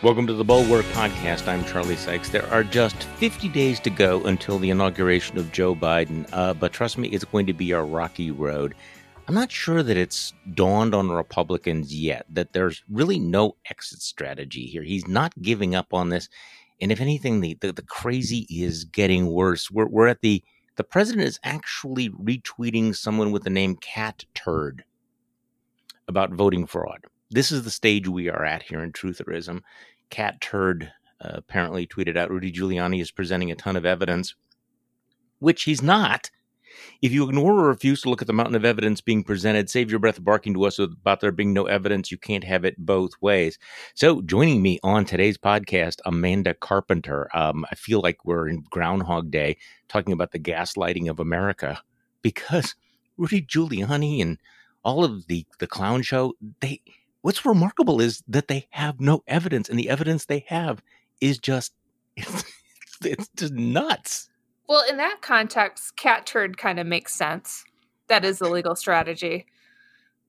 Welcome to the Bulwark Podcast. I'm Charlie Sykes. There are just 50 days to go until the inauguration of Joe Biden, uh, but trust me, it's going to be a rocky road. I'm not sure that it's dawned on Republicans yet that there's really no exit strategy here. He's not giving up on this. And if anything, the, the, the crazy is getting worse. We're, we're at the, the president is actually retweeting someone with the name Cat Turd about voting fraud this is the stage we are at here in Trutherism. Cat Turd uh, apparently tweeted out Rudy Giuliani is presenting a ton of evidence, which he's not. If you ignore or refuse to look at the mountain of evidence being presented, save your breath barking to us about there being no evidence. You can't have it both ways. So, joining me on today's podcast, Amanda Carpenter. Um, I feel like we're in Groundhog Day talking about the gaslighting of America because Rudy Giuliani and all of the the clown show they what's remarkable is that they have no evidence, and the evidence they have is just it's, it's just nuts. Well, in that context, cat turd kind of makes sense. That is the legal strategy.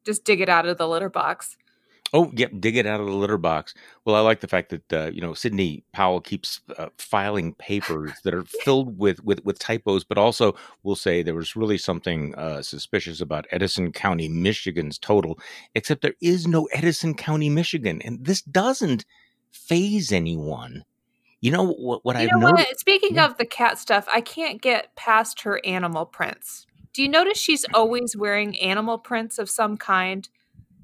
Just dig it out of the litter box. Oh, yep, dig it out of the litter box. Well, I like the fact that uh, you know Sidney Powell keeps uh, filing papers that are filled with, with with typos, but also we'll say there was really something uh, suspicious about Edison County, Michigan's total. Except there is no Edison County, Michigan, and this doesn't phase anyone. You know what? What I've noticed. Speaking yeah. of the cat stuff, I can't get past her animal prints. Do you notice she's always wearing animal prints of some kind?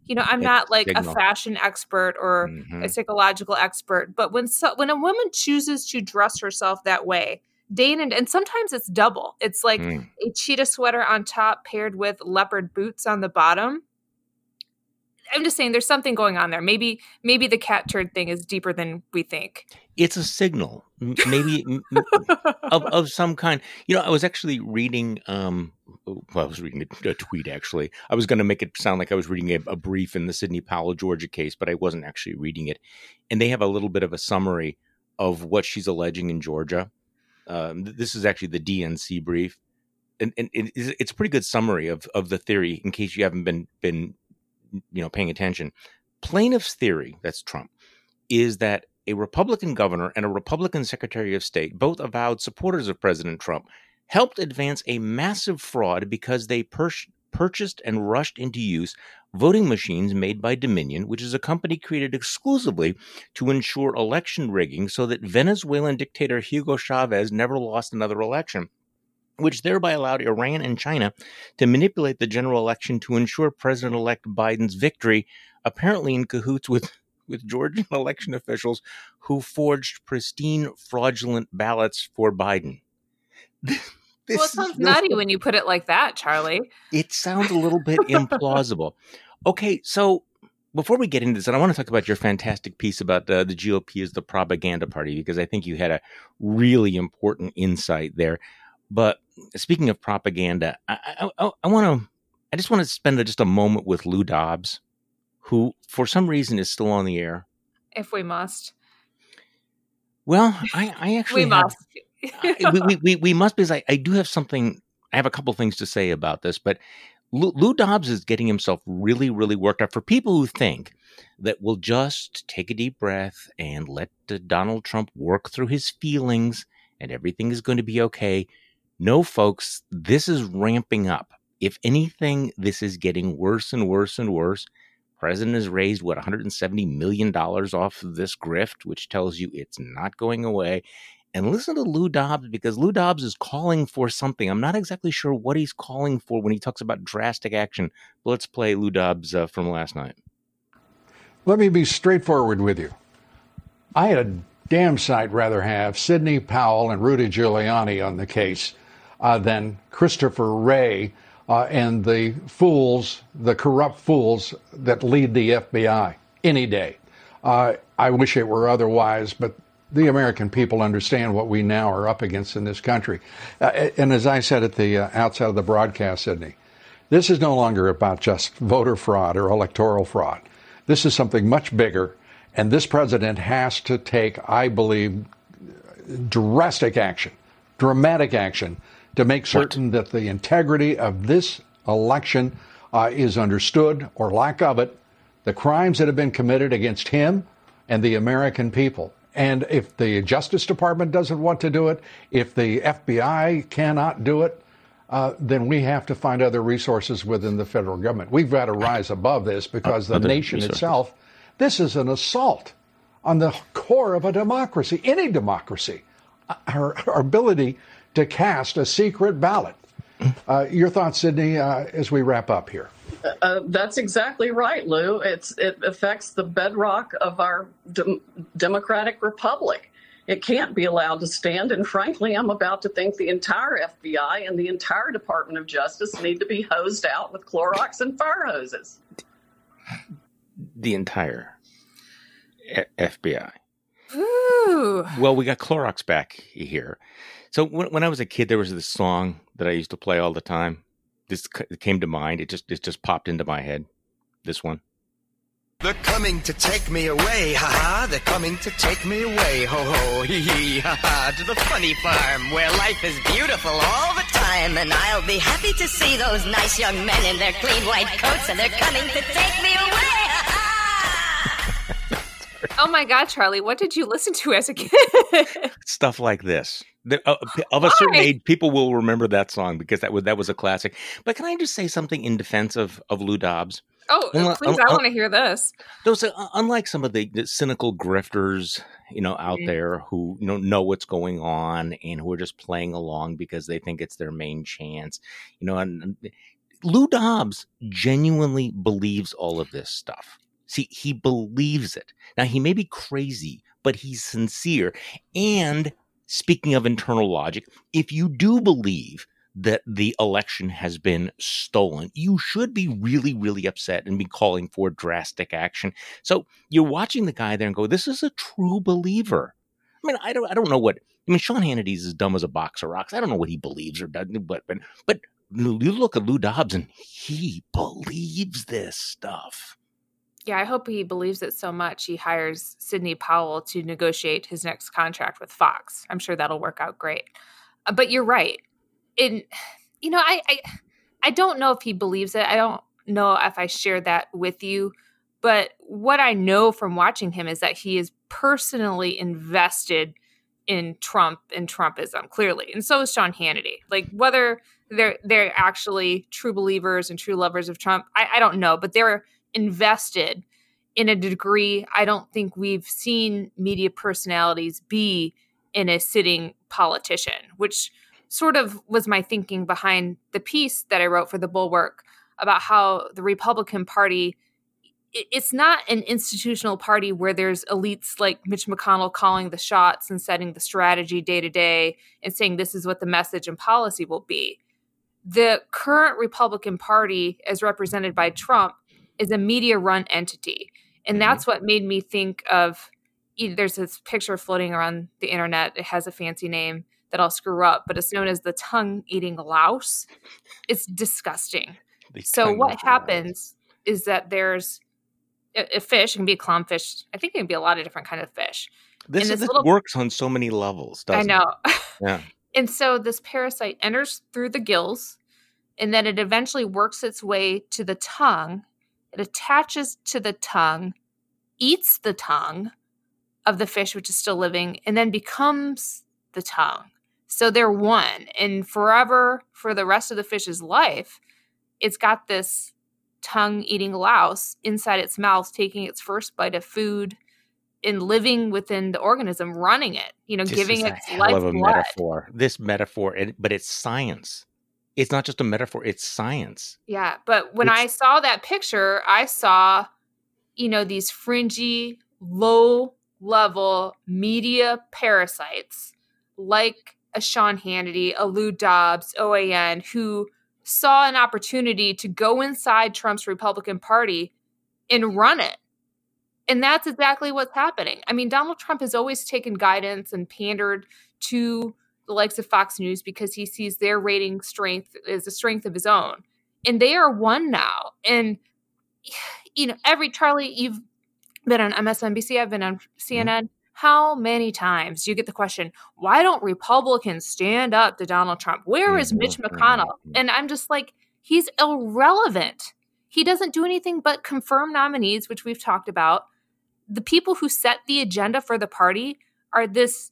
You know i'm it's not like signal. a fashion expert or mm-hmm. a psychological expert but when so, when a woman chooses to dress herself that way day in and, and sometimes it's double it's like mm. a cheetah sweater on top paired with leopard boots on the bottom I'm just saying there's something going on there. Maybe maybe the cat turd thing is deeper than we think. It's a signal, maybe of of some kind. You know, I was actually reading. Um, well, I was reading a, a tweet. Actually, I was going to make it sound like I was reading a, a, brief in the Sidney Powell, Georgia case, but I wasn't actually reading it. And they have a little bit of a summary of what she's alleging in Georgia. Um, this is actually the DNC brief. And, and, it's a pretty good summary of, of the theory in case you haven't been been you know paying attention. Plaintiff's theory, that's Trump, is that a Republican governor and a Republican Secretary of State, both avowed supporters of President Trump, helped advance a massive fraud because they pur- purchased and rushed into use voting machines made by Dominion, which is a company created exclusively to ensure election rigging so that Venezuelan dictator Hugo Chavez never lost another election which thereby allowed Iran and China to manipulate the general election to ensure President elect Biden's victory, apparently in cahoots with, with Georgian election officials who forged pristine, fraudulent ballots for Biden. This well, it sounds nutty when you put it like that, Charlie. It sounds a little bit implausible. Okay, so before we get into this, and I want to talk about your fantastic piece about uh, the GOP as the propaganda party, because I think you had a really important insight there. But speaking of propaganda, I, I, I want to, I just want to spend just a moment with Lou Dobbs, who for some reason is still on the air. If we must. Well, I, I actually we have, must. I, we, we, we must because I, I do have something. I have a couple things to say about this, but Lou, Lou Dobbs is getting himself really, really worked up. For people who think that we'll just take a deep breath and let Donald Trump work through his feelings and everything is going to be okay, no, folks, this is ramping up. If anything, this is getting worse and worse and worse. President has raised what 170 million dollars off of this grift, which tells you it's not going away. And listen to Lou Dobbs because Lou Dobbs is calling for something. I'm not exactly sure what he's calling for when he talks about drastic action. But let's play Lou Dobbs uh, from last night. Let me be straightforward with you. I had a damn sight rather have Sidney Powell and Rudy Giuliani on the case uh, than Christopher Wray uh, and the fools, the corrupt fools that lead the FBI any day. Uh, I wish it were otherwise, but the American people understand what we now are up against in this country. Uh, and as I said at the uh, of the broadcast, Sidney, this is no longer about just voter fraud or electoral fraud. This is something much bigger, and this president has to take, I believe, drastic action, dramatic action to make certain what? that the integrity of this election uh, is understood or lack of it. The crimes that have been committed against him, and the American people. And if the Justice Department doesn't want to do it, if the FBI cannot do it, uh, then we have to find other resources within the federal government. We've got to rise above this because the nation resources. itself, this is an assault on the core of a democracy, any democracy. Our, our ability to cast a secret ballot. Uh, your thoughts, Sidney, uh, as we wrap up here. Uh, that's exactly right, Lou. It's it affects the bedrock of our de- democratic republic. It can't be allowed to stand. And frankly, I'm about to think the entire FBI and the entire Department of Justice need to be hosed out with Clorox and fire hoses. The entire F- FBI. Ooh. Well, we got Clorox back here. So when, when I was a kid, there was this song that I used to play all the time. This came to mind. It just it just popped into my head. This one. They're coming to take me away, ha ha. They're coming to take me away, ho ho, hee hee, ha ha. To the funny farm where life is beautiful all the time. And I'll be happy to see those nice young men in their clean white coats. And they're coming to take me away, ha ha. oh my God, Charlie, what did you listen to as a kid? Stuff like this. Uh, of a certain age, people will remember that song because that was that was a classic. But can I just say something in defense of of Lou Dobbs? Oh, unlike, please! I want to hear this. Those, uh, unlike some of the, the, cynical grifters, you know, out mm-hmm. there who you know know what's going on and who are just playing along because they think it's their main chance, you know. And, and Lou Dobbs genuinely believes all of this stuff. See, he believes it. Now he may be crazy, but he's sincere. And speaking of internal logic, if you do believe that the election has been stolen. You should be really, really upset and be calling for drastic action. So you're watching the guy there and go, "This is a true believer." I mean, I don't, I don't know what. I mean, Sean Hannity's as dumb as a box of rocks. I don't know what he believes or doesn't, but but but you look at Lou Dobbs and he believes this stuff. Yeah, I hope he believes it so much he hires Sidney Powell to negotiate his next contract with Fox. I'm sure that'll work out great. Uh, but you're right in you know I, I i don't know if he believes it i don't know if i share that with you but what i know from watching him is that he is personally invested in trump and trumpism clearly and so is sean hannity like whether they're they're actually true believers and true lovers of trump i, I don't know but they're invested in a degree i don't think we've seen media personalities be in a sitting politician which sort of was my thinking behind the piece that I wrote for the Bulwark about how the Republican Party it's not an institutional party where there's elites like Mitch McConnell calling the shots and setting the strategy day to day and saying this is what the message and policy will be. The current Republican Party, as represented by Trump, is a media run entity. And mm-hmm. that's what made me think of there's this picture floating around the internet. It has a fancy name that I'll screw up, but it's known as the tongue eating louse. It's disgusting. The so what happens louse. is that there's a, a, fish, it can be a clownfish. I think it can be a lot of different kind of fish. This, this, this little, works on so many levels, I know. Yeah. and so this parasite enters through the gills and then it eventually works its way to the tongue. It attaches to the tongue, eats the tongue of the fish, which is still living, and then becomes the tongue. So they're one. And forever, for the rest of the fish's life, it's got this tongue eating louse inside its mouth, taking its first bite of food and living within the organism, running it, you know, this giving it life of a blood. metaphor. This metaphor, but it's science. It's not just a metaphor, it's science. Yeah. But when it's, I saw that picture, I saw, you know, these fringy, low level media parasites like a Sean Hannity, a Lou Dobbs, OAN, who saw an opportunity to go inside Trump's Republican Party and run it. And that's exactly what's happening. I mean, Donald Trump has always taken guidance and pandered to the likes of Fox News because he sees their rating strength as a strength of his own. And they are one now. And, you know, every Charlie, you've been on MSNBC, I've been on CNN. Mm-hmm. How many times do you get the question, why don't Republicans stand up to Donald Trump? Where is Mitch McConnell? And I'm just like, he's irrelevant. He doesn't do anything but confirm nominees, which we've talked about, the people who set the agenda for the party are this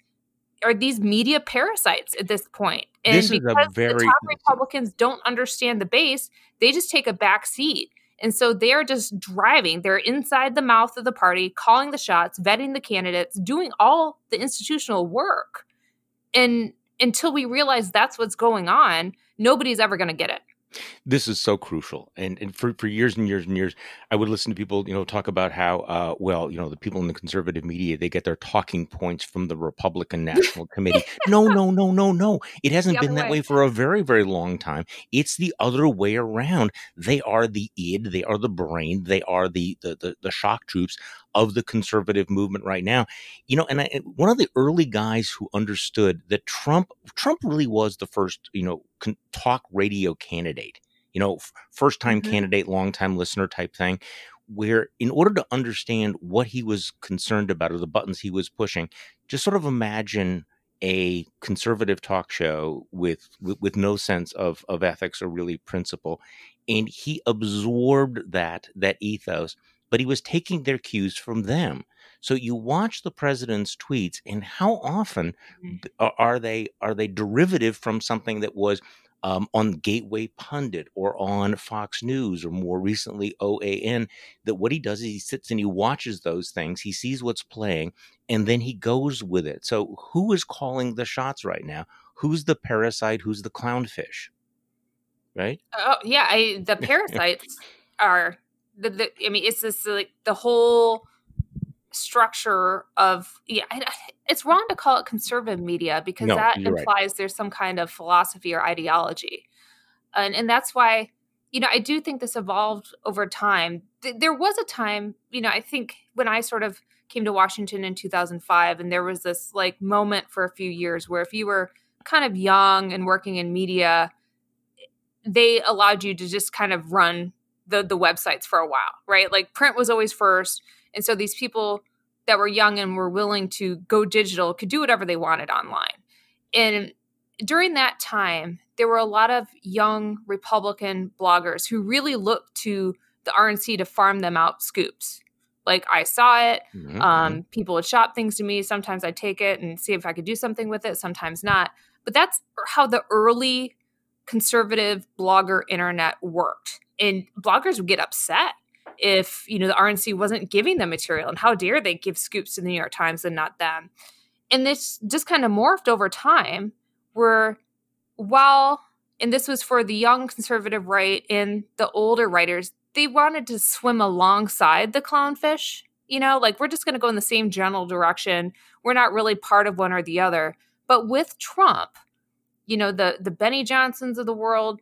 are these media parasites at this point. And this because very... the top Republicans don't understand the base, they just take a back seat. And so they are just driving. They're inside the mouth of the party, calling the shots, vetting the candidates, doing all the institutional work. And until we realize that's what's going on, nobody's ever going to get it this is so crucial and, and for, for years and years and years i would listen to people you know talk about how uh, well you know the people in the conservative media they get their talking points from the republican national committee. No no no no no. It hasn't been that way. way for a very very long time. It's the other way around. They are the id they are the brain they are the the, the, the shock troops of the conservative movement right now. You know, and I, one of the early guys who understood that Trump Trump really was the first, you know, con- talk radio candidate. You know, f- first time mm-hmm. candidate, long time listener type thing. Where, in order to understand what he was concerned about or the buttons he was pushing, just sort of imagine a conservative talk show with, with, with no sense of of ethics or really principle, and he absorbed that that ethos but he was taking their cues from them. So you watch the president's tweets, and how often mm-hmm. are they are they derivative from something that was um, on Gateway Pundit or on Fox News or more recently OAN? That what he does is he sits and he watches those things, he sees what's playing, and then he goes with it. So who is calling the shots right now? Who's the parasite? Who's the clownfish? Right? Oh yeah, I, the parasites are the, the I mean, it's this like the whole structure of yeah it's wrong to call it conservative media because no, that implies right. there's some kind of philosophy or ideology and and that's why you know i do think this evolved over time Th- there was a time you know i think when i sort of came to washington in 2005 and there was this like moment for a few years where if you were kind of young and working in media they allowed you to just kind of run the the websites for a while, right? Like print was always first, and so these people that were young and were willing to go digital could do whatever they wanted online. And during that time, there were a lot of young Republican bloggers who really looked to the RNC to farm them out scoops. Like I saw it, mm-hmm. um, mm-hmm. people would shop things to me. Sometimes I'd take it and see if I could do something with it. Sometimes not. But that's how the early conservative blogger internet worked and bloggers would get upset if you know the RNC wasn't giving them material and how dare they give scoops to the New York Times and not them. And this just kind of morphed over time where while and this was for the young conservative right and the older writers, they wanted to swim alongside the clownfish. You know, like we're just going to go in the same general direction. We're not really part of one or the other. But with Trump, you know, the the Benny Johnsons of the world,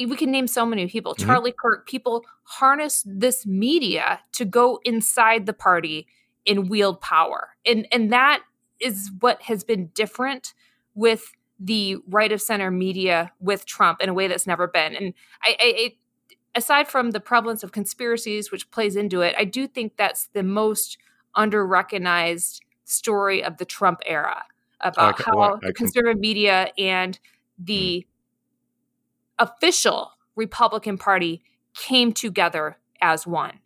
we can name so many people. Mm-hmm. charlie kirk people harness this media to go inside the party and wield power. And and that is what has been different with the right of center media with trump in a way that's never been. And i, I aside from the prevalence of conspiracies which plays into it i do think that's the most under recognized story of the trump era about how well, conservative media and the mm official Republican Party came together as one.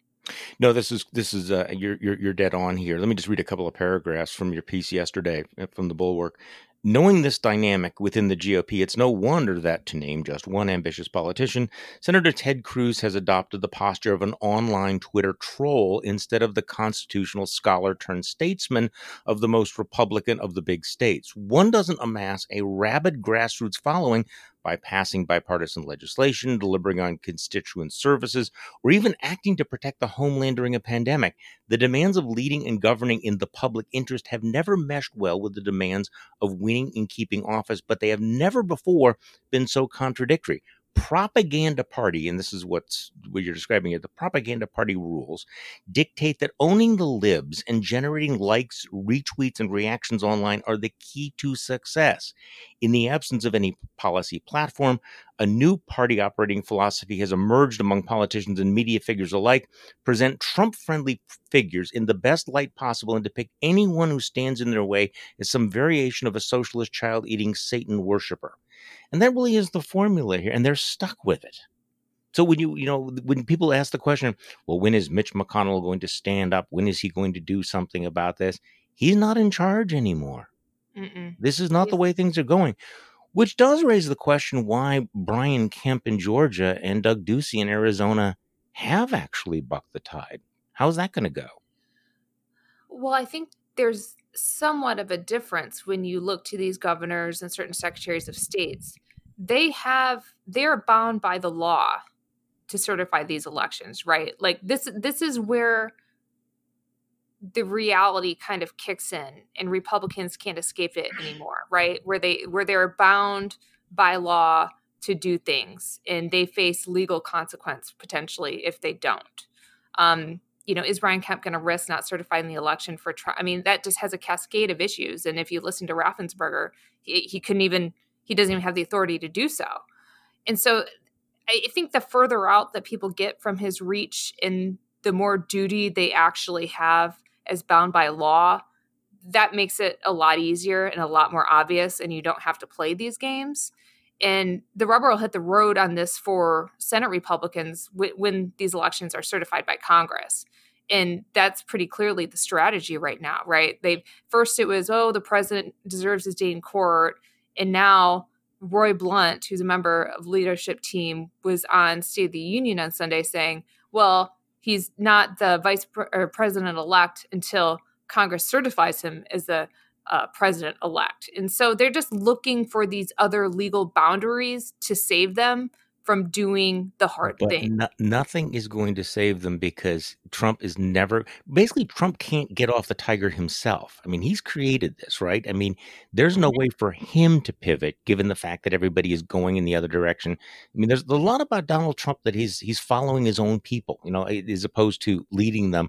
No, this is this is uh, you're, you're you're dead on here. Let me just read a couple of paragraphs from your piece yesterday uh, from the Bulwark. Knowing this dynamic within the GOP, it's no wonder that, to name just one ambitious politician, Senator Ted Cruz has adopted the posture of an online Twitter troll instead of the constitutional scholar turned statesman of the most Republican of the big states. One doesn't amass a rabid grassroots following by passing bipartisan legislation, delivering on constituent services, or even acting to protect the homeland during a pandemic, the demands of leading and governing in the public interest have never meshed well with the demands of winning and keeping office, but they have never before been so contradictory propaganda party, and this is what's what you're describing here, the propaganda party rules dictate that owning the libs and generating likes, retweets, and reactions online are the key to success. In the absence of any policy platform, a new party operating philosophy has emerged among politicians and media figures alike. Present Trump friendly figures in the best light possible and depict anyone who stands in their way as some variation of a socialist child eating Satan worshiper. And that really is the formula here. And they're stuck with it. So when you you know when people ask the question, well, when is Mitch McConnell going to stand up? When is he going to do something about this? He's not in charge anymore. Mm-mm. This is not the way things are going. Which does raise the question why Brian Kemp in Georgia and Doug Ducey in Arizona have actually bucked the tide. How's that going to go? Well, I think there's somewhat of a difference when you look to these governors and certain secretaries of states. They have they're bound by the law to certify these elections, right? Like this this is where the reality kind of kicks in and Republicans can't escape it anymore, right? Where they where they're bound by law to do things and they face legal consequence potentially if they don't. Um, you know, is Brian Kemp going to risk not certifying the election for Trump? I mean, that just has a cascade of issues. And if you listen to Raffensperger, he, he couldn't even, he doesn't even have the authority to do so. And so I think the further out that people get from his reach and the more duty they actually have as bound by law, that makes it a lot easier and a lot more obvious, and you don't have to play these games. And the rubber will hit the road on this for Senate Republicans w- when these elections are certified by Congress. And that's pretty clearly the strategy right now, right? They first it was, oh, the president deserves his day in court, and now Roy Blunt, who's a member of leadership team, was on State of the Union on Sunday saying, well, he's not the vice pre- president elect until Congress certifies him as the uh, president elect. And so they're just looking for these other legal boundaries to save them from doing the hard but thing. No, nothing is going to save them because Trump is never basically Trump can't get off the tiger himself. I mean, he's created this, right? I mean, there's no mm-hmm. way for him to pivot given the fact that everybody is going in the other direction. I mean, there's a lot about Donald Trump that he's he's following his own people, you know, as opposed to leading them.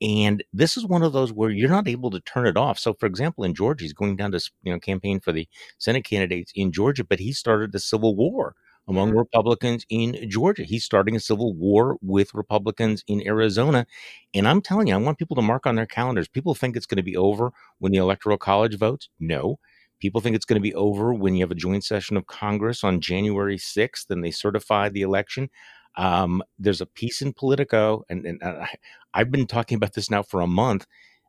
And this is one of those where you're not able to turn it off. So, for example, in Georgia, he's going down to you know campaign for the Senate candidates in Georgia, but he started the civil war among yeah. Republicans in Georgia. He's starting a civil war with Republicans in Arizona. And I'm telling you, I want people to mark on their calendars. People think it's going to be over when the Electoral College votes. No. People think it's going to be over when you have a joint session of Congress on January 6th and they certify the election. Um, there's a piece in Politico, and, and uh, I've been talking about this now for a month.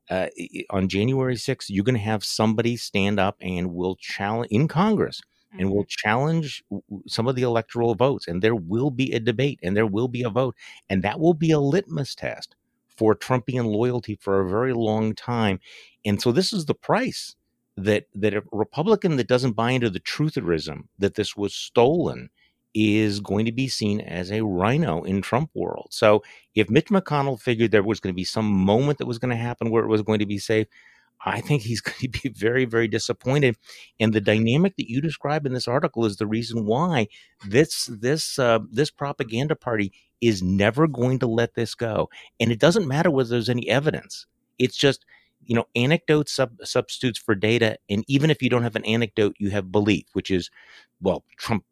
Uh, on January 6th, you're going to have somebody stand up and will challenge in Congress and will mm-hmm. challenge some of the electoral votes. And there will be a debate and there will be a vote. And that will be a litmus test for Trumpian loyalty for a very long time. And so this is the price that that a Republican that doesn't buy into the trutherism that this was stolen is going to be seen as a rhino in Trump world. So if Mitch McConnell figured there was going to be some moment that was going to happen where it was going to be safe, I think he's going to be very, very disappointed. And the dynamic that you describe in this article is the reason why this this uh, this propaganda party is never going to let this go. And it doesn't matter whether there's any evidence. It's just you know anecdote sub- substitutes for data and even if you don't have an anecdote you have belief which is well trump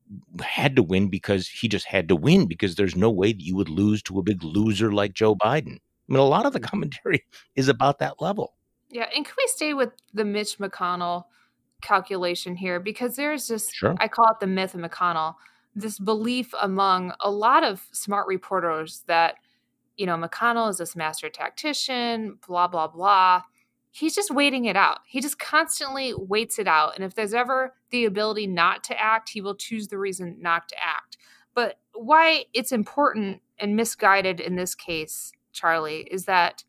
had to win because he just had to win because there's no way that you would lose to a big loser like joe biden i mean a lot of the commentary is about that level yeah, and can we stay with the Mitch McConnell calculation here? Because there's just, sure. I call it the myth of McConnell, this belief among a lot of smart reporters that, you know, McConnell is this master tactician, blah, blah, blah. He's just waiting it out. He just constantly waits it out. And if there's ever the ability not to act, he will choose the reason not to act. But why it's important and misguided in this case, Charlie, is that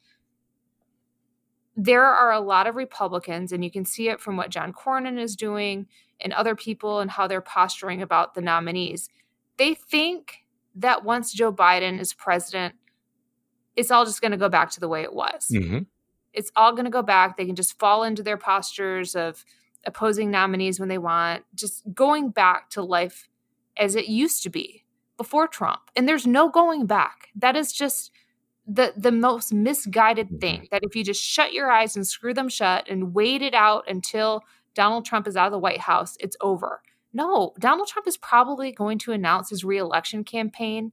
there are a lot of Republicans, and you can see it from what John Cornyn is doing and other people and how they're posturing about the nominees. They think that once Joe Biden is president, it's all just going to go back to the way it was. Mm-hmm. It's all going to go back. They can just fall into their postures of opposing nominees when they want, just going back to life as it used to be before Trump. And there's no going back. That is just the the most misguided mm-hmm. thing that if you just shut your eyes and screw them shut and wait it out until Donald Trump is out of the White House, it's over. No, Donald Trump is probably going to announce his reelection campaign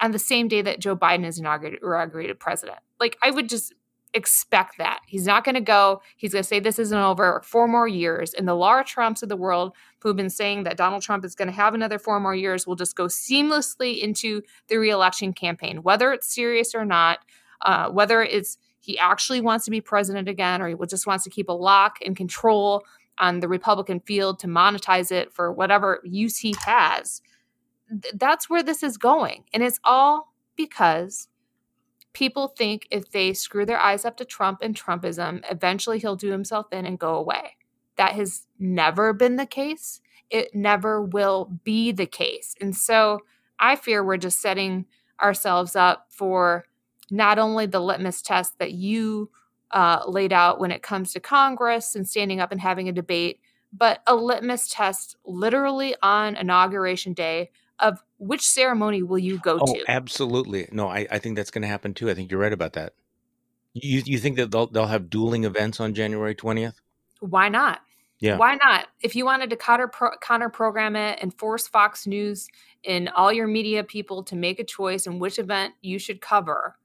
on the same day that Joe Biden is inaugurated, inaugurated president. Like I would just expect that. He's not going to go, he's going to say this isn't over four more years. And the Laura Trumps of the world who've been saying that Donald Trump is going to have another four more years will just go seamlessly into the reelection campaign, whether it's serious or not, uh, whether it's he actually wants to be president again or he just wants to keep a lock and control on the Republican field to monetize it for whatever use he has. Th- that's where this is going. And it's all because people think if they screw their eyes up to Trump and Trumpism, eventually he'll do himself in and go away. That has never been the case. It never will be the case. And so I fear we're just setting ourselves up for not only the litmus test that you uh, laid out when it comes to Congress and standing up and having a debate, but a litmus test literally on Inauguration Day of which ceremony will you go oh, to? Absolutely. No, I, I think that's going to happen too. I think you're right about that. You you think that they'll they'll have dueling events on January 20th? Why not? Yeah. Why not? If you wanted to counter pro- counter program it and force Fox News and all your media people to make a choice in which event you should cover,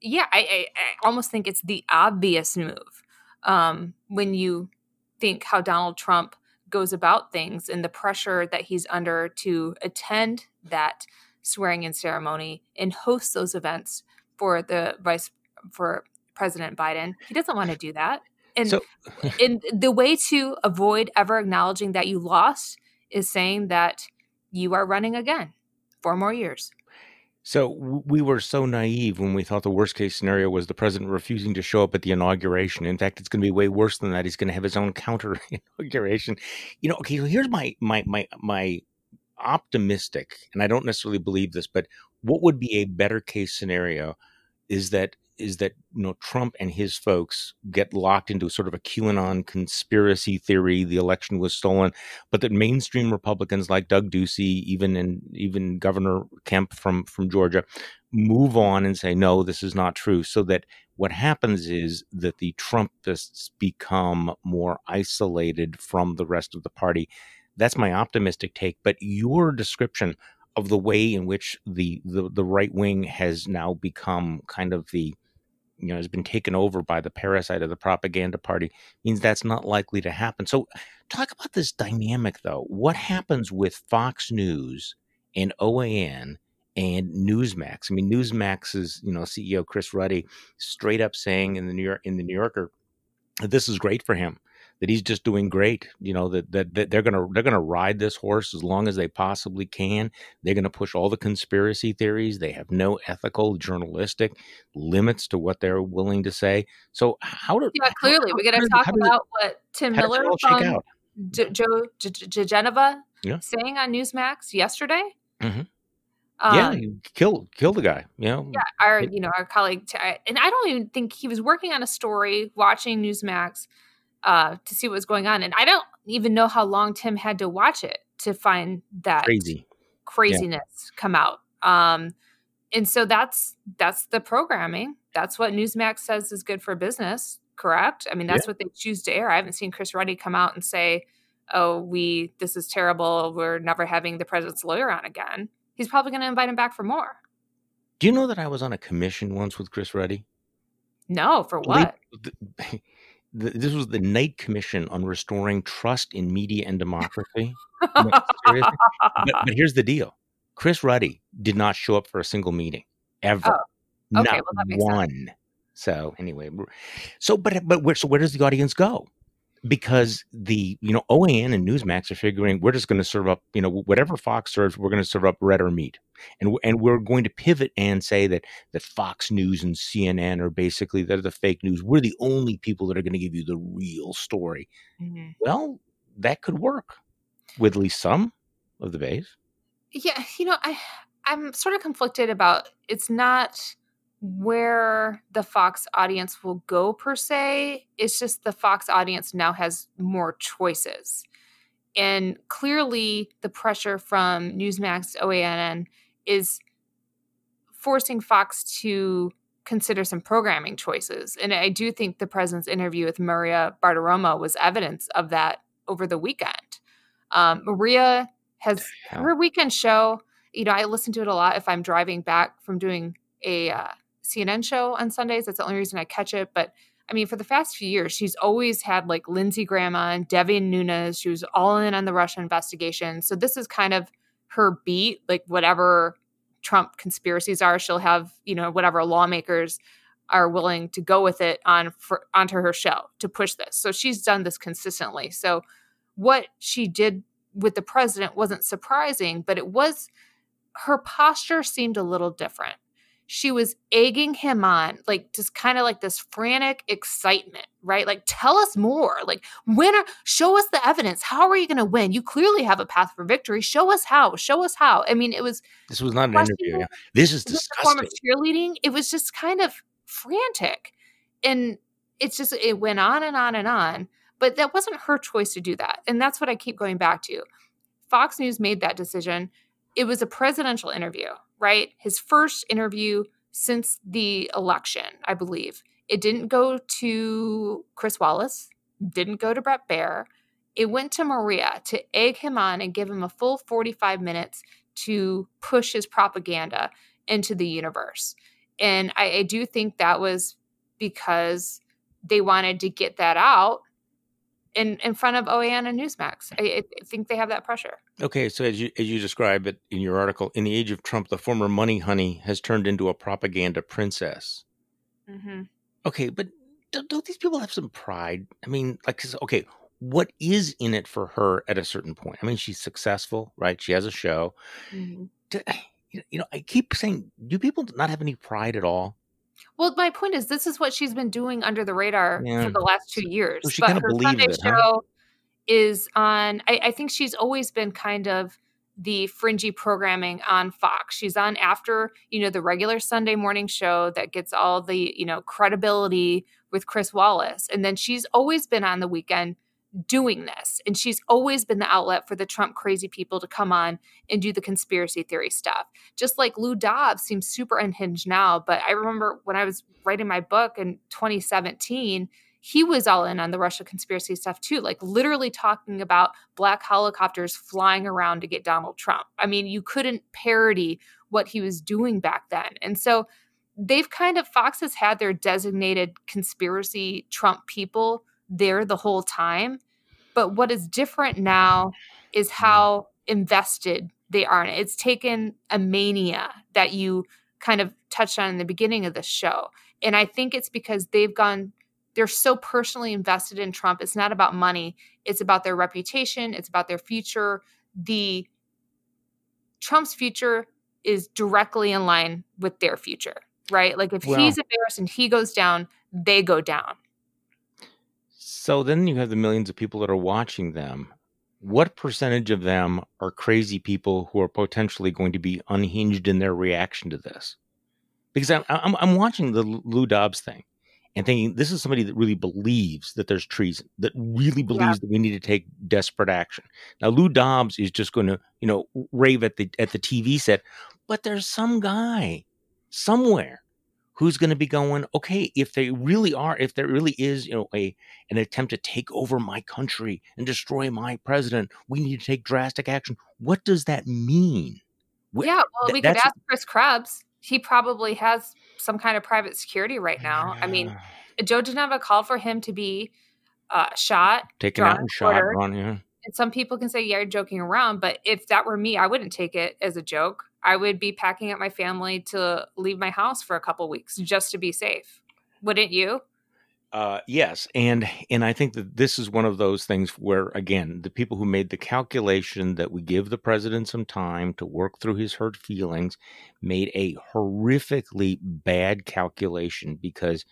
yeah, I, I, I almost think it's the obvious move um, when you think how Donald Trump goes about things and the pressure that he's under to attend that swearing in ceremony and host those events for the vice for President Biden. He doesn't want to do that. And so, and the way to avoid ever acknowledging that you lost is saying that you are running again four more years. So we were so naive when we thought the worst case scenario was the president refusing to show up at the inauguration. In fact, it's going to be way worse than that. He's going to have his own counter inauguration. You know, okay, so here's my my my my optimistic, and I don't necessarily believe this, but what would be a better case scenario is that is that you know Trump and his folks get locked into sort of a QAnon conspiracy theory. The election was stolen, but that mainstream Republicans like Doug Ducey, even and even Governor Kemp from from Georgia, move on and say no, this is not true. So that what happens is that the Trumpists become more isolated from the rest of the party. That's my optimistic take. But your description of the way in which the, the, the right wing has now become kind of the you know has been taken over by the parasite of the propaganda party means that's not likely to happen. So talk about this dynamic though. What happens with fox news and oan and newsmax? I mean newsmax's you know ceo chris ruddy straight up saying in the new york in the new yorker this is great for him that he's just doing great. You know that, that, that they're gonna they're gonna ride this horse as long as they possibly can. They're gonna push all the conspiracy theories. They have no ethical, journalistic limits to what they're willing to say. So how do yeah clearly we got to talk about what Tim Miller from J- Joe J- Genova yeah. saying on Newsmax yesterday. Mm-hmm. Um, yeah, kill kill the guy. You know, yeah, our you know our colleague, and I don't even think he was working on a story, watching Newsmax, uh, to see what was going on. And I don't even know how long Tim had to watch it to find that crazy craziness yeah. come out. Um, and so that's that's the programming. That's what Newsmax says is good for business. Correct. I mean, that's yeah. what they choose to air. I haven't seen Chris Ruddy come out and say, "Oh, we this is terrible. We're never having the president's lawyer on again." He's probably going to invite him back for more. Do you know that I was on a commission once with Chris Ruddy? No, for what? the, this was the Knight Commission on Restoring Trust in Media and Democracy. but, but, here's the deal: Chris Ruddy did not show up for a single meeting ever, oh, okay, not well, one. Sense. So anyway, so but but where, so where does the audience go? Because the you know OAN and Newsmax are figuring we're just going to serve up you know whatever Fox serves we're going to serve up red or meat. And and we're going to pivot and say that that Fox News and CNN are basically they're the fake news. We're the only people that are going to give you the real story. Mm-hmm. well that could work with at least some of the base yeah you know I I'm sort of conflicted about it's not where the Fox audience will go per se. It's just the Fox audience now has more choices. And clearly, the pressure from Newsmax OANN, is forcing Fox to consider some programming choices. And I do think the president's interview with Maria Bartiromo was evidence of that over the weekend. Um, Maria has her weekend show. You know, I listen to it a lot if I'm driving back from doing a uh, CNN show on Sundays. That's the only reason I catch it. But I mean, for the past few years, she's always had like Lindsey Graham on, Devin Nunes. She was all in on the Russia investigation. So this is kind of her beat, like whatever Trump conspiracies are, she'll have, you know, whatever lawmakers are willing to go with it on for, onto her show to push this. So she's done this consistently. So what she did with the president wasn't surprising, but it was her posture seemed a little different she was egging him on, like just kind of like this frantic excitement, right? Like, tell us more. Like, when are, show us the evidence. How are you going to win? You clearly have a path for victory. Show us how. Show us how. I mean, it was. This was not an interview. This is disgusting. Form of cheerleading. It was just kind of frantic, and it's just it went on and on and on. But that wasn't her choice to do that, and that's what I keep going back to. Fox News made that decision. It was a presidential interview right? His first interview since the election, I believe. It didn't go to Chris Wallace, didn't go to Bret Baier. It went to Maria to egg him on and give him a full 45 minutes to push his propaganda into the universe. And I, I do think that was because they wanted to get that out in in front of OAN and Newsmax. I, I, think they have that pressure. Okay, so as you as you describe it in your article, in the age of Trump, the former money honey has turned into a propaganda princess. Mm-hmm. Okay, but don't, don't, these people have some pride? I mean, like, okay, what is in it for her at a certain point? I mean, she's successful, right? She has a show. Mm-hmm. you know, I keep saying, do people not have any pride at all? Well, my point is, this is what she's been doing under the radar yeah. for the last two years. So but her Sunday it, show huh? is on. I, I think she's always been kind of the fringy programming on Fox. She's on after, you know, the regular Sunday morning show that gets all the, you know, credibility with Chris Wallace. And then she's always been on the weekend doing this. And she's always been the outlet for the Trump crazy people to come on and do the conspiracy theory stuff. Just like Lou Dobbs seems super unhinged now. But I remember when I was writing my book in 2017, he was all in on the Russia conspiracy stuff too, like literally talking about black helicopters flying around to get Donald Trump. I mean, you couldn't parody what he was doing back then. And so they've kind of, Fox has had their designated conspiracy Trump people there the whole time. But what is different now is how invested they are in it. It's taken a mania that you kind of touched on in the beginning of the show. And I think it's because they've gone, they're so personally invested in Trump. It's not about money, it's about their reputation, it's about their future. The Trump's future is directly in line with their future, right? Like if he's embarrassed and he goes down, they go down. So then you have the millions of people that are watching them. What percentage of them are crazy people who are potentially going to be unhinged in their reaction to this? Because I'm, I'm, I'm watching the Lou Dobbs thing and thinking this is somebody that really believes that there's treason, that really believes yeah. that we need to take desperate action. Now Lou Dobbs is just going to, you know, rave at the at the TV set, but there's some guy somewhere who's going to be going okay if they really are if there really is you know a an attempt to take over my country and destroy my president we need to take drastic action what does that mean? Yeah well we could ask chris krebs. He probably has some kind of private security right now. I mean joe geneva called for him to be uh, shot taken out and shot on yeah. And some people can say yeah you're joking around but if that were me i wouldn't take it as a joke I would be packing up my family to leave my house for a couple weeks just to be safe. Wouldn't you? Uh, yes, and and I think that this is one of those things where again, the people who made the calculation that we give the president some time to work through his hurt feelings made a horrifically bad calculation because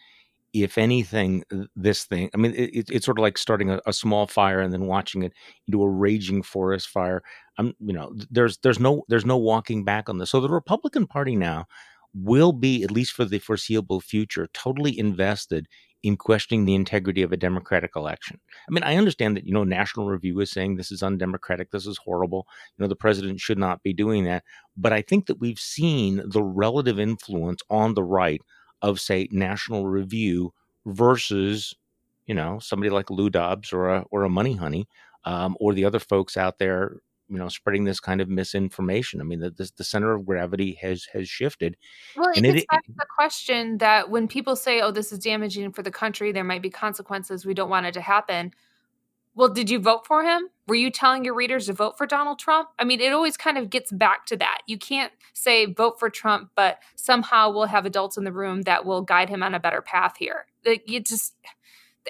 if anything, uh, this thing, I mean, it, it's sort of like starting a, a, small fire and then watching it into a raging forest fire. I'm, you know, there's there's no there's no walking back on this. So the Republican Party now will be, at least for the foreseeable future, totally invested in questioning the integrity of a democratic election. I mean, I understand that you know National Review is saying this is undemocratic, this is horrible. You know, the president should not be doing that. But I think that we've seen the relative influence on the right of say National Review versus you know somebody like Lou Dobbs or a or a Money Honey um, or the other folks out there you know spreading this kind of misinformation. I mean, the the, the center of gravity has has shifted. Well, it gets back to the question that when people say, "Oh, this is damaging for the country," there might be consequences. We don't want it to happen. Well, did you vote for him? Were you telling your readers to vote for Donald Trump? I mean, it always kind of gets back to that. You can't say vote for Trump, but somehow we'll have adults in the room that will guide him on a better path here. You just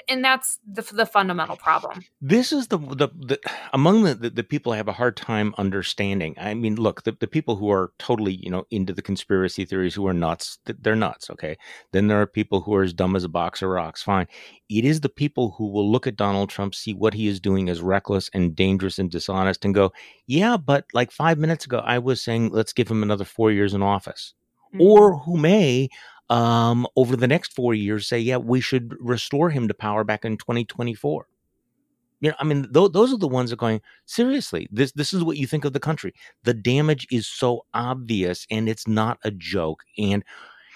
and that's the, the fundamental problem. This is the the, the among the, the, the people I have a hard time understanding. I mean, look, the, the people who are totally you know into the conspiracy theories who are nuts, they're nuts. Okay, then there are people who are as dumb as a box of rocks. Fine, it is the people who will look at Donald Trump, see what he is doing as reckless and dangerous and dishonest, and go, yeah, but like five minutes ago, I was saying let's give him another four years in office. Mm-hmm. Or who may um, over the next four years say, yeah, we should restore him to power back in 2024. You know, I mean, th- those are the ones that are going seriously. This this is what you think of the country. The damage is so obvious, and it's not a joke. And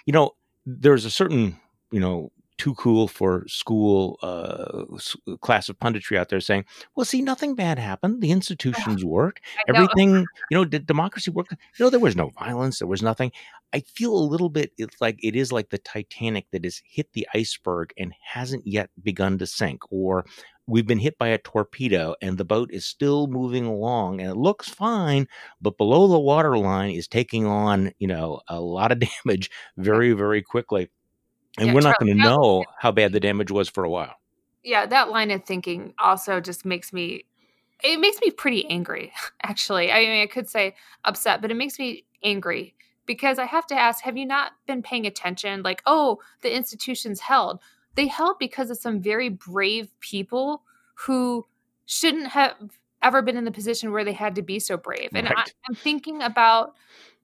you know, there's a certain you know too cool for school uh, class of punditry out there saying, "Well, see, nothing bad happened. The institutions work. Everything, you know, did democracy work? You know, there was no violence. There was nothing." I feel a little bit it's like it is like the Titanic that has hit the iceberg and hasn't yet begun to sink, or we've been hit by a torpedo and the boat is still moving along and it looks fine, but below the waterline is taking on, you know, a lot of damage very, very quickly and yeah, we're not going to know how bad the damage was for a while. Yeah, that line of thinking also just makes me it makes me pretty angry actually. I mean, I could say upset, but it makes me angry because I have to ask, have you not been paying attention like, oh, the institutions held. They held because of some very brave people who shouldn't have ever been in the position where they had to be so brave. And right. I, I'm thinking about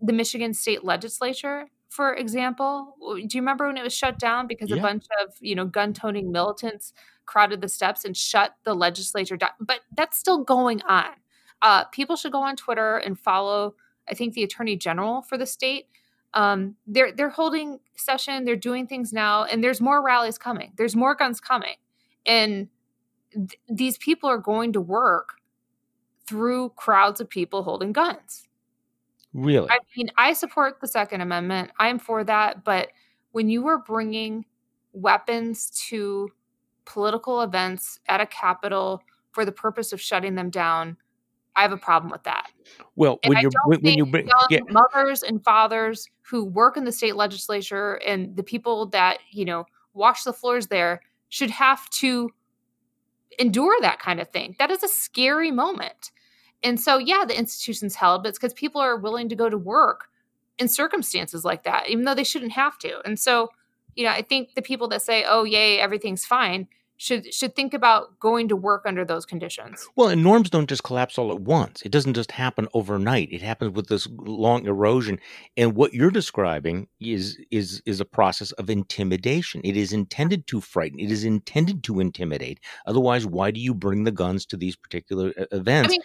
the Michigan state legislature for example. Do you remember when it was shut down because yeah. a bunch of, you know, gun-toting militants crowded the steps and shut the legislature down? But that's still going on. Uh, people should go on Twitter and follow, I think, the attorney general for the state. Um, they're they're holding session, they're doing things now, and there's more rallies coming. There's more guns coming, and th- these people are going to work through crowds of people holding guns. Really? I mean, I support the Second Amendment. I'm for that. But when you are bringing weapons to political events at a capital for the purpose of shutting them down, I have a problem with that. Well, and when you when, when you bring yeah. mothers and fathers who work in the state legislature and the people that you know wash the floors there should have to endure that kind of thing. That is a scary moment. And so, yeah, the institution's held, but it's because people are willing to go to work in circumstances like that, even though they shouldn't have to. And so, you know, I think the people that say, oh, yay, everything's fine, should should think about going to work under those conditions. Well, and norms don't just collapse all at once. It doesn't just happen overnight. It happens with this long erosion. And what you're describing is is is a process of intimidation. It is intended to frighten. It is intended to intimidate. Otherwise, why do you bring the guns to these particular uh, events? I mean,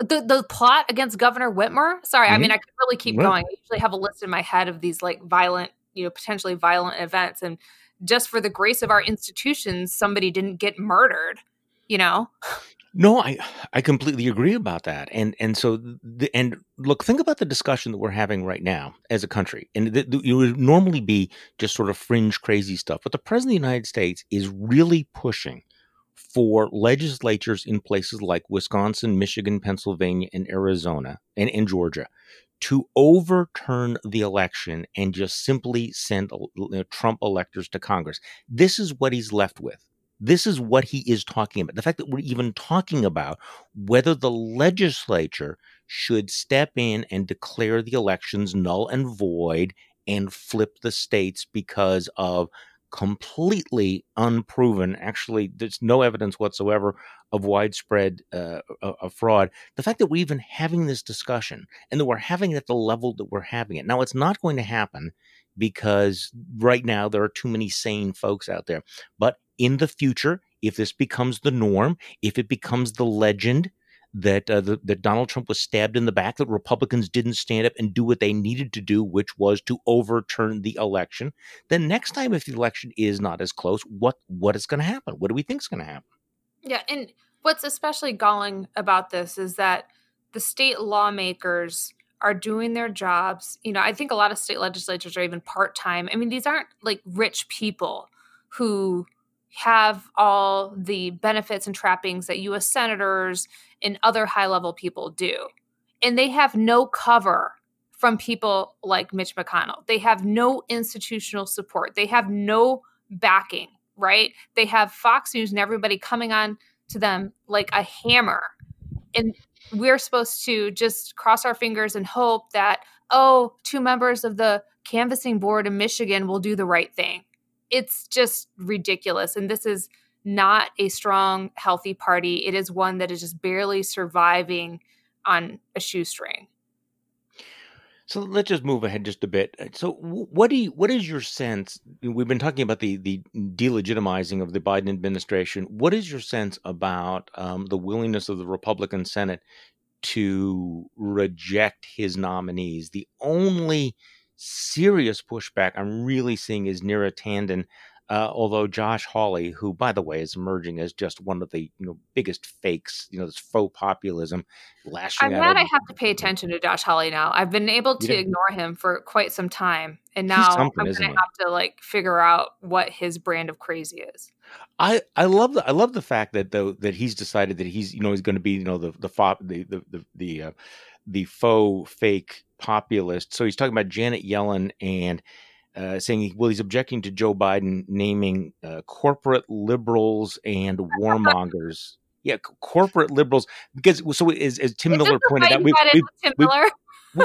the the plot against Governor Whitmer. Sorry, mm-hmm. I mean I could really keep going. I usually have a list in my head of these like violent, you know, potentially violent events and just for the grace of our institutions, somebody didn't get murdered, you know? No, I I completely agree about that. And and so the, and look, think about the discussion that we're having right now as a country. And th- th- it would normally be just sort of fringe crazy stuff, but the president of the United States is really pushing for legislatures in places like Wisconsin, Michigan, Pennsylvania, and Arizona and, and Georgia to overturn the election and just simply send uh, uh, Trump electors to Congress. This is what he's left with. This is what he is talking about. The fact that we're even talking about whether the legislature should step in and declare the elections null and void and flip the states because of completely unproven. Actually, there's no evidence whatsoever of widespread uh, of fraud. The fact that we're even having this discussion and that we're having it at the level that we're having it. Now, it's not going to happen because right now there are too many sane folks out there. But in the future, if this becomes the norm, if it becomes the legend, that uh, the, that Donald Trump was stabbed in the back, that Republicans didn't stand up and do what they needed to do, which was to overturn the election. Then next time, if the election is not as close, what what is going to happen? What do we think is going to happen? Yeah, and what's especially galling about this is that the state lawmakers are doing their jobs. You know, I think a lot of state legislatures are even part time. I mean, these aren't like rich people who have all the benefits and trappings that US senators and other high level people do. And they have no cover from people like Mitch McConnell. They have no institutional support. They have no backing, right? They have Fox News and everybody coming on to them like a hammer. And we're supposed to just cross our fingers and hope that, oh, two members of the canvassing board in Michigan will do the right thing. It's just ridiculous. And this is not a strong, healthy party. It is one that is just barely surviving on a shoestring. So let's just move ahead just a bit. Uh, so, what do you, what is your sense? We've been talking about the the delegitimizing of the Biden administration. What is your sense about um, the willingness of the Republican Senate to reject his nominees? The only serious pushback I'm really seeing is Neera Tanden uh, although Josh Hawley, who by the way is emerging as just one of the you know biggest fakes, you know this faux populism, lashing. I'm glad I have to pay attention to Josh Hawley now. I've been able to ignore him for quite some time, and now I'm going to have to like figure out what his brand of crazy is. I I love the I love the fact that though that he's decided that he's you know he's going to be you know the the the the the, the, uh, the faux fake populist. So he's talking about Janet Yellen and uh, saying, well, he's objecting to Joe Biden naming uh, corporate liberals and warmongers. yeah, corporate liberals, because so as, as Tim Miller pointed out, we, we've, Tim we've, Miller?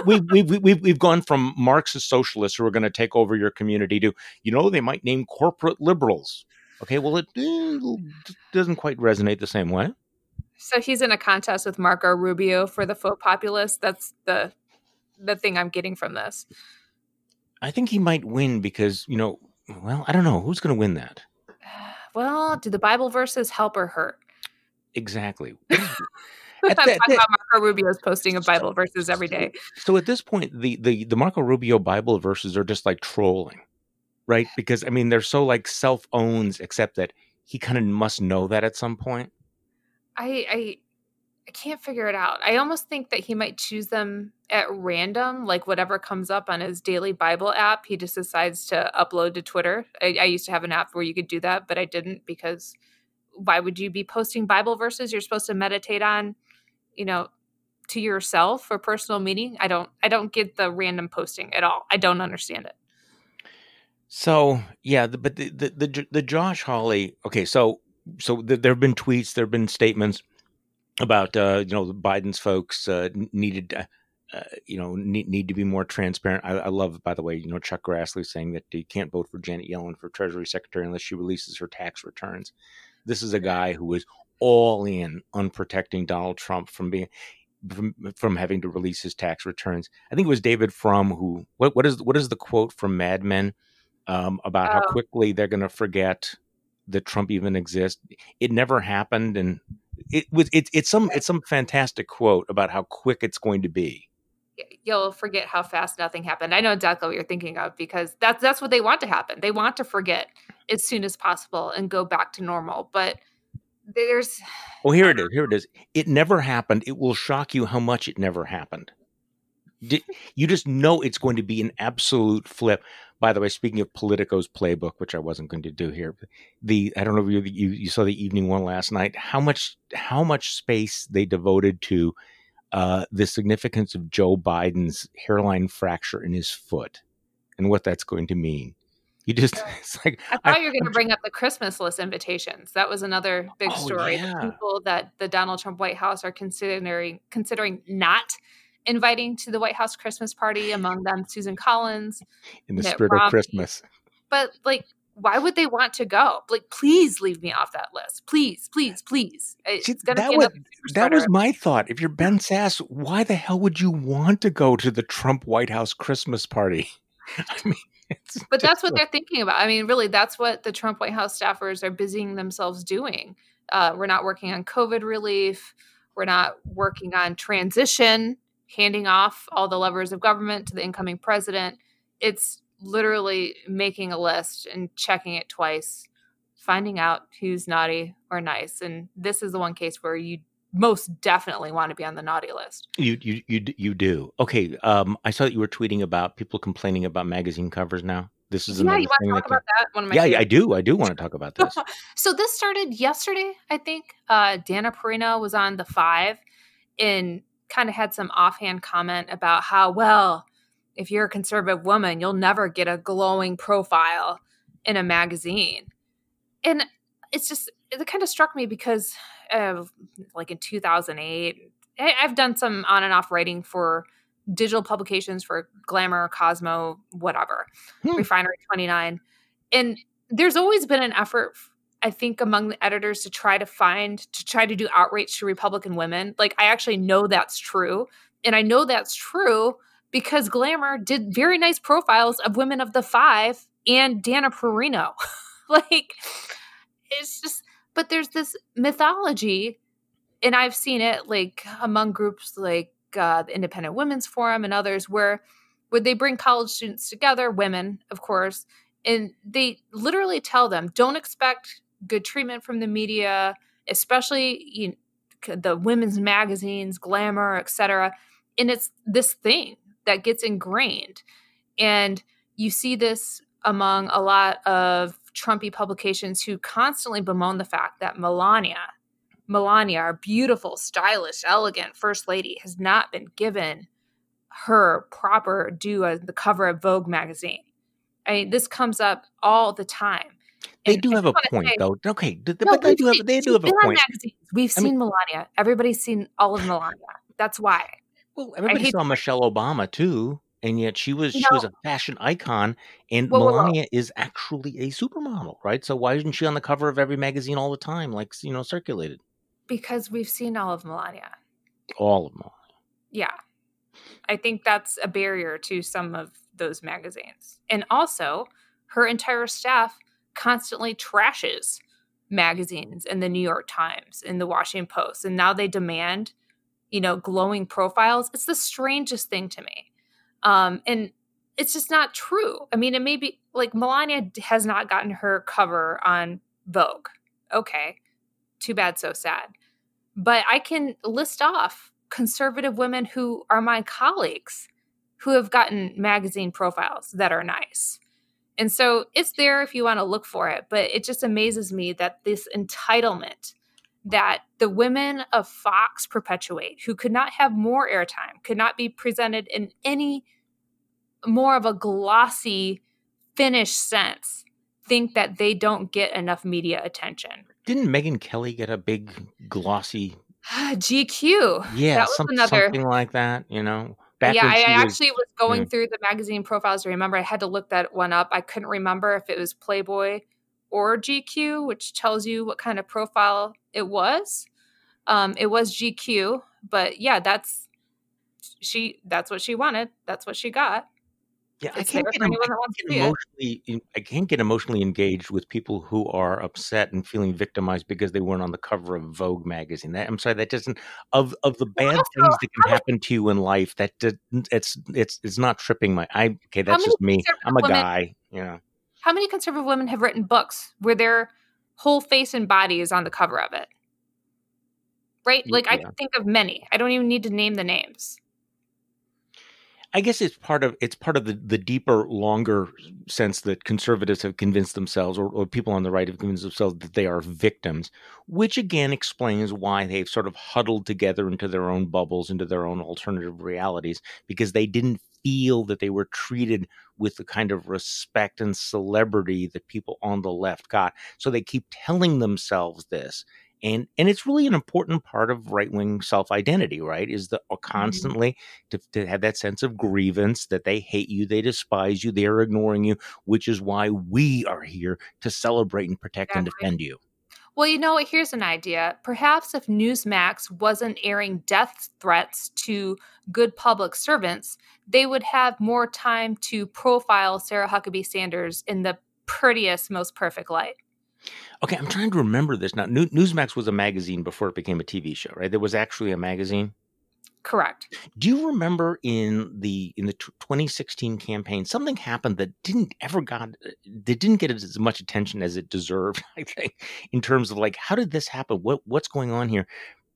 we, we, we, we've, we've gone from Marxist socialists who are going to take over your community to, you know, they might name corporate liberals. Okay, well, it, it doesn't quite resonate the same way. So he's in a contest with Marco Rubio for the faux populist. That's the the thing I'm getting from this. I think he might win because, you know, well, I don't know. Who's going to win that? Well, do the Bible verses help or hurt? Exactly. I'm talking about Marco Rubio's posting of Bible verses every day. So at this point, the, the, the Marco Rubio Bible verses are just like trolling, right? Because, I mean, they're so like self owns, except that he kind of must know that at some point. I, I I can't figure it out. I almost think that he might choose them at random, like whatever comes up on his daily Bible app, he just decides to upload to Twitter. I, I, used to have an app where you could do that, but I didn't because why would you be posting Bible verses you're supposed to meditate on, you know, to yourself for personal meaning? I don't I don't get the random posting at all. I don't understand it. So yeah, the, but the, the the the Josh Hawley. Okay, so so the, there have been tweets, there have been statements about uh, you know Biden's folks uh, needed. Uh, uh, you know, need, need to be more transparent. I, I, love, by the way, you know, Chuck Grassley saying that you can't vote for Janet Yellen for Treasury Secretary unless she releases her tax returns. This is a guy who is all in on protecting Donald Trump from being from, from having to release his tax returns. I think it was David Frum who what what is what is the quote from Mad Men um, about oh. how quickly they're going to forget that Trump even exists. It never happened, and it was it's it's some it's some fantastic quote about how quick it's going to be. You'll forget how fast nothing happened. I know exactly what you're thinking of because that's that's what they want to happen. They want to forget as soon as possible and go back to normal. But there's well, here it is. Here it is. It never happened. It will shock you how much it never happened. You just know it's going to be an absolute flip. By the way, speaking of Politico's playbook, which I wasn't going to do here, the I don't know if you, you, you saw the evening one last night. How much how much space they devoted to uh, the significance of Joe Biden's hairline fracture in his foot and what that's going to mean. You just it's like I thought I, you were going to bring up the Christmas list invitations. That was another big oh, story. Yeah. The people that the Donald Trump White House are considering considering not inviting to the White House Christmas party, among them Susan Collins. In the Mitt spirit Romney. of Christmas. But like, why would they want to go? Like, please leave me off that list. Please, please, please. See, that was that was my thought. If you're Ben Sasse, why the hell would you want to go to the Trump White House Christmas party? I mean, but that's what they're thinking about. I mean, really, that's what the Trump White House staffers are busying themselves doing. Uh, we're not working on COVID relief. We're not working on transition handing off all the levers of government to the incoming president. It's literally making a list and checking it twice, finding out who's naughty or nice. And this is the one case where you most definitely want to be on the naughty list. You you you you do. Okay. Um, I saw that you were tweeting about people complaining about magazine covers now. This is yeah. You want to that talk about that? One of my yeah, I do. I do want to talk about this. so this started yesterday, I think. Uh, Dana Perino was on the five and kind of had some offhand comment about how, well, if you're a conservative woman, you'll never get a glowing profile in a magazine. And it's just, it kind of struck me because, uh, like in 2008, I, I've done some on and off writing for digital publications for Glamour, Cosmo, whatever, Hmm. Refinery 29. And there's always been an effort I think among the editors to try to find to try to do outreach to Republican women. Like I actually know that's true. And I know that's true because Glamour did very nice profiles of women of the five and Dana Perino. like it's just but there's this mythology and I've seen it like among groups like uh, the Independent Women's Forum and others where where they bring college students together, women, of course, and they literally tell them don't expect good treatment from the media especially you know, the women's magazines glamour etc and it's this thing that gets ingrained and you see this among a lot of trumpy publications who constantly bemoan the fact that melania melania our beautiful stylish elegant first lady has not been given her proper due as the cover of vogue magazine I mean, this comes up all the time. They And do have a point, say- though. Okay, No, but they do have they do have a point. magazines. We've I mean- seen Melania. Everybody's seen all of Melania. That's why. Well, everybody saw to- Michelle Obama too, and yet she was she was a fashion icon, and Whoa, whoa, whoa. Melania is actually a supermodel, right? So why isn't she on the cover of every magazine all the time, like you know, circulated? Because we've seen all of Melania. All of Melania. Yeah. I think that's a barrier to some of those magazines. And also, her entire staff constantly trashes magazines and the New York Times and the Washington Post. And now they demand, you know, glowing profiles. It's the strangest thing to me. Um, and it's just not true. I mean, it may be like Melania has not gotten her cover on Vogue. Okay. Too bad, so sad. But I can list off conservative women who are my colleagues who have gotten magazine profiles that are nice. And so it's there if you want to look for it, but it just amazes me that this entitlement that the women of Fox perpetuate, who could not have more airtime, could not be presented in any more of a glossy, finished sense, think that they don't get enough media attention. Didn't Megyn Kelly get a big glossy? GQ. Yeah, that was some, another. something like that. You know, back yeah, I, was- actually was going yeah. through the magazine profiles to remember. I had to look that one up. I couldn't remember if it was Playboy or GQ, which tells you what kind of profile it was. Um, it was GQ, but yeah, that's she. That's what she wanted. That's what she got. Yeah, I can't get, for em- anyone I can't to get see it. emotionally. I can't get emotionally engaged with people who are upset and feeling victimized because they weren't on the cover of Vogue magazine. That, I'm sorry, that doesn't of of the bad things that can happen to you in life. That did, it's it's it's not tripping my. I okay, that's just me. I'm a women- guy. You know. How many conservative women have written books where their whole face and body is on the cover of it? Right? Like I can think of many. I don't even need to name the names. I guess it's part of it's part of the, the deeper, longer sense that conservatives have convinced themselves, or, or people on the right have convinced themselves that they are victims, which again explains why they've sort of huddled together into their own bubbles, into their own alternative realities, because they didn't feel that they were treated with the kind of respect and celebrity that people on the left got. So they keep telling themselves this. And, and it's really an important part of right wing self identity, right? Is the uh, constantly to, to have that sense of grievance that they hate you, they despise you, they're ignoring you, which is why we are here to celebrate and protect and defend you. Well, you know what? Here's an idea. Perhaps if Newsmax wasn't airing death threats to good public servants, they would have more time to profile Sarah Huckabee Sanders in the prettiest, most perfect light. Okay, I'm trying to remember this now. New, Newsmax was a magazine before it became a TV show, right? There was actually a magazine. Correct. Do you remember in the in the t- 2016 campaign something happened that didn't ever got that didn't get as much attention as it deserved? I think in terms of like how did this happen? What what's going on here?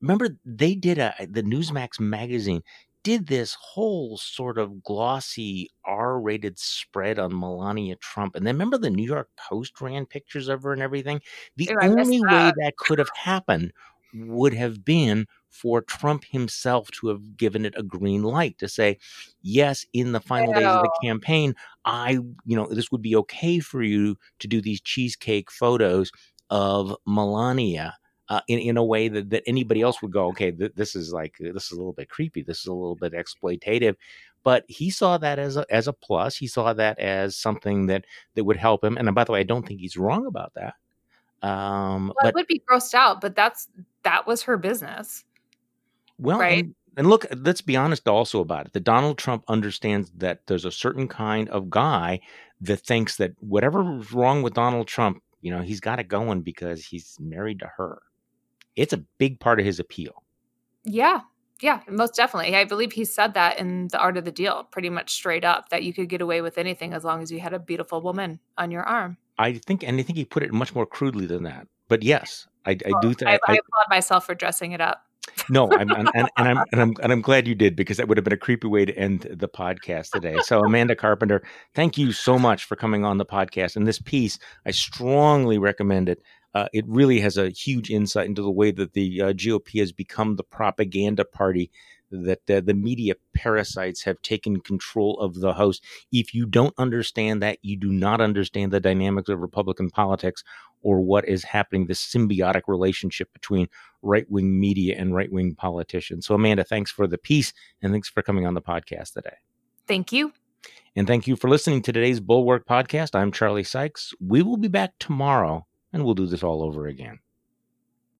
remember they did a the Newsmax magazine did this whole sort of glossy R-rated spread on Melania Trump, and then remember the New York Post ran pictures of her and everything. The only way that could have happened would have been for Trump himself to have given it a green light to say, yes, in the final days of the campaign, I, you know, this would be okay for you to do these cheesecake photos of Melania uh, in in a way that, that anybody else would go, okay, th- this is like this is a little bit creepy, this is a little bit exploitative. But he saw that as a as a plus. He saw that as something that that would help him. And by the way, I don't think he's wrong about that. Um, well, but, would be grossed out, but that's that was her business. Well, right. And, and look, let's be honest also about it. That Donald Trump understands that there's a certain kind of guy that thinks that whatever's wrong with Donald Trump, you know, he's got it going because he's married to her it's a big part of his appeal. Yeah. Yeah, most definitely. I believe he said that in The Art of the Deal, pretty much straight up, that you could get away with anything as long as you had a beautiful woman on your arm. I think, and I think he put it much more crudely than that. But yes, I, I do. Th- I, I, I, applaud myself for dressing it up. no, I'm, and, and, I'm and I'm and I'm glad you did because that would have been a creepy way to end the podcast today. So Amanda Carpenter, thank you so much for coming on the podcast. And this piece, I strongly recommend it uh, it really has a huge insight into the way that the uh, GOP has become the propaganda party that uh, the media parasites have taken control of the host. If you don't understand that, you do not understand the dynamics of Republican politics or what is happening, this symbiotic relationship between right wing media and right wing politicians. So, Amanda, thanks for the piece and thanks for coming on the podcast today. Thank you. And thank you for listening to today's Bulwark podcast. I'm Charlie Sykes. We will be back tomorrow and we'll do this all over again.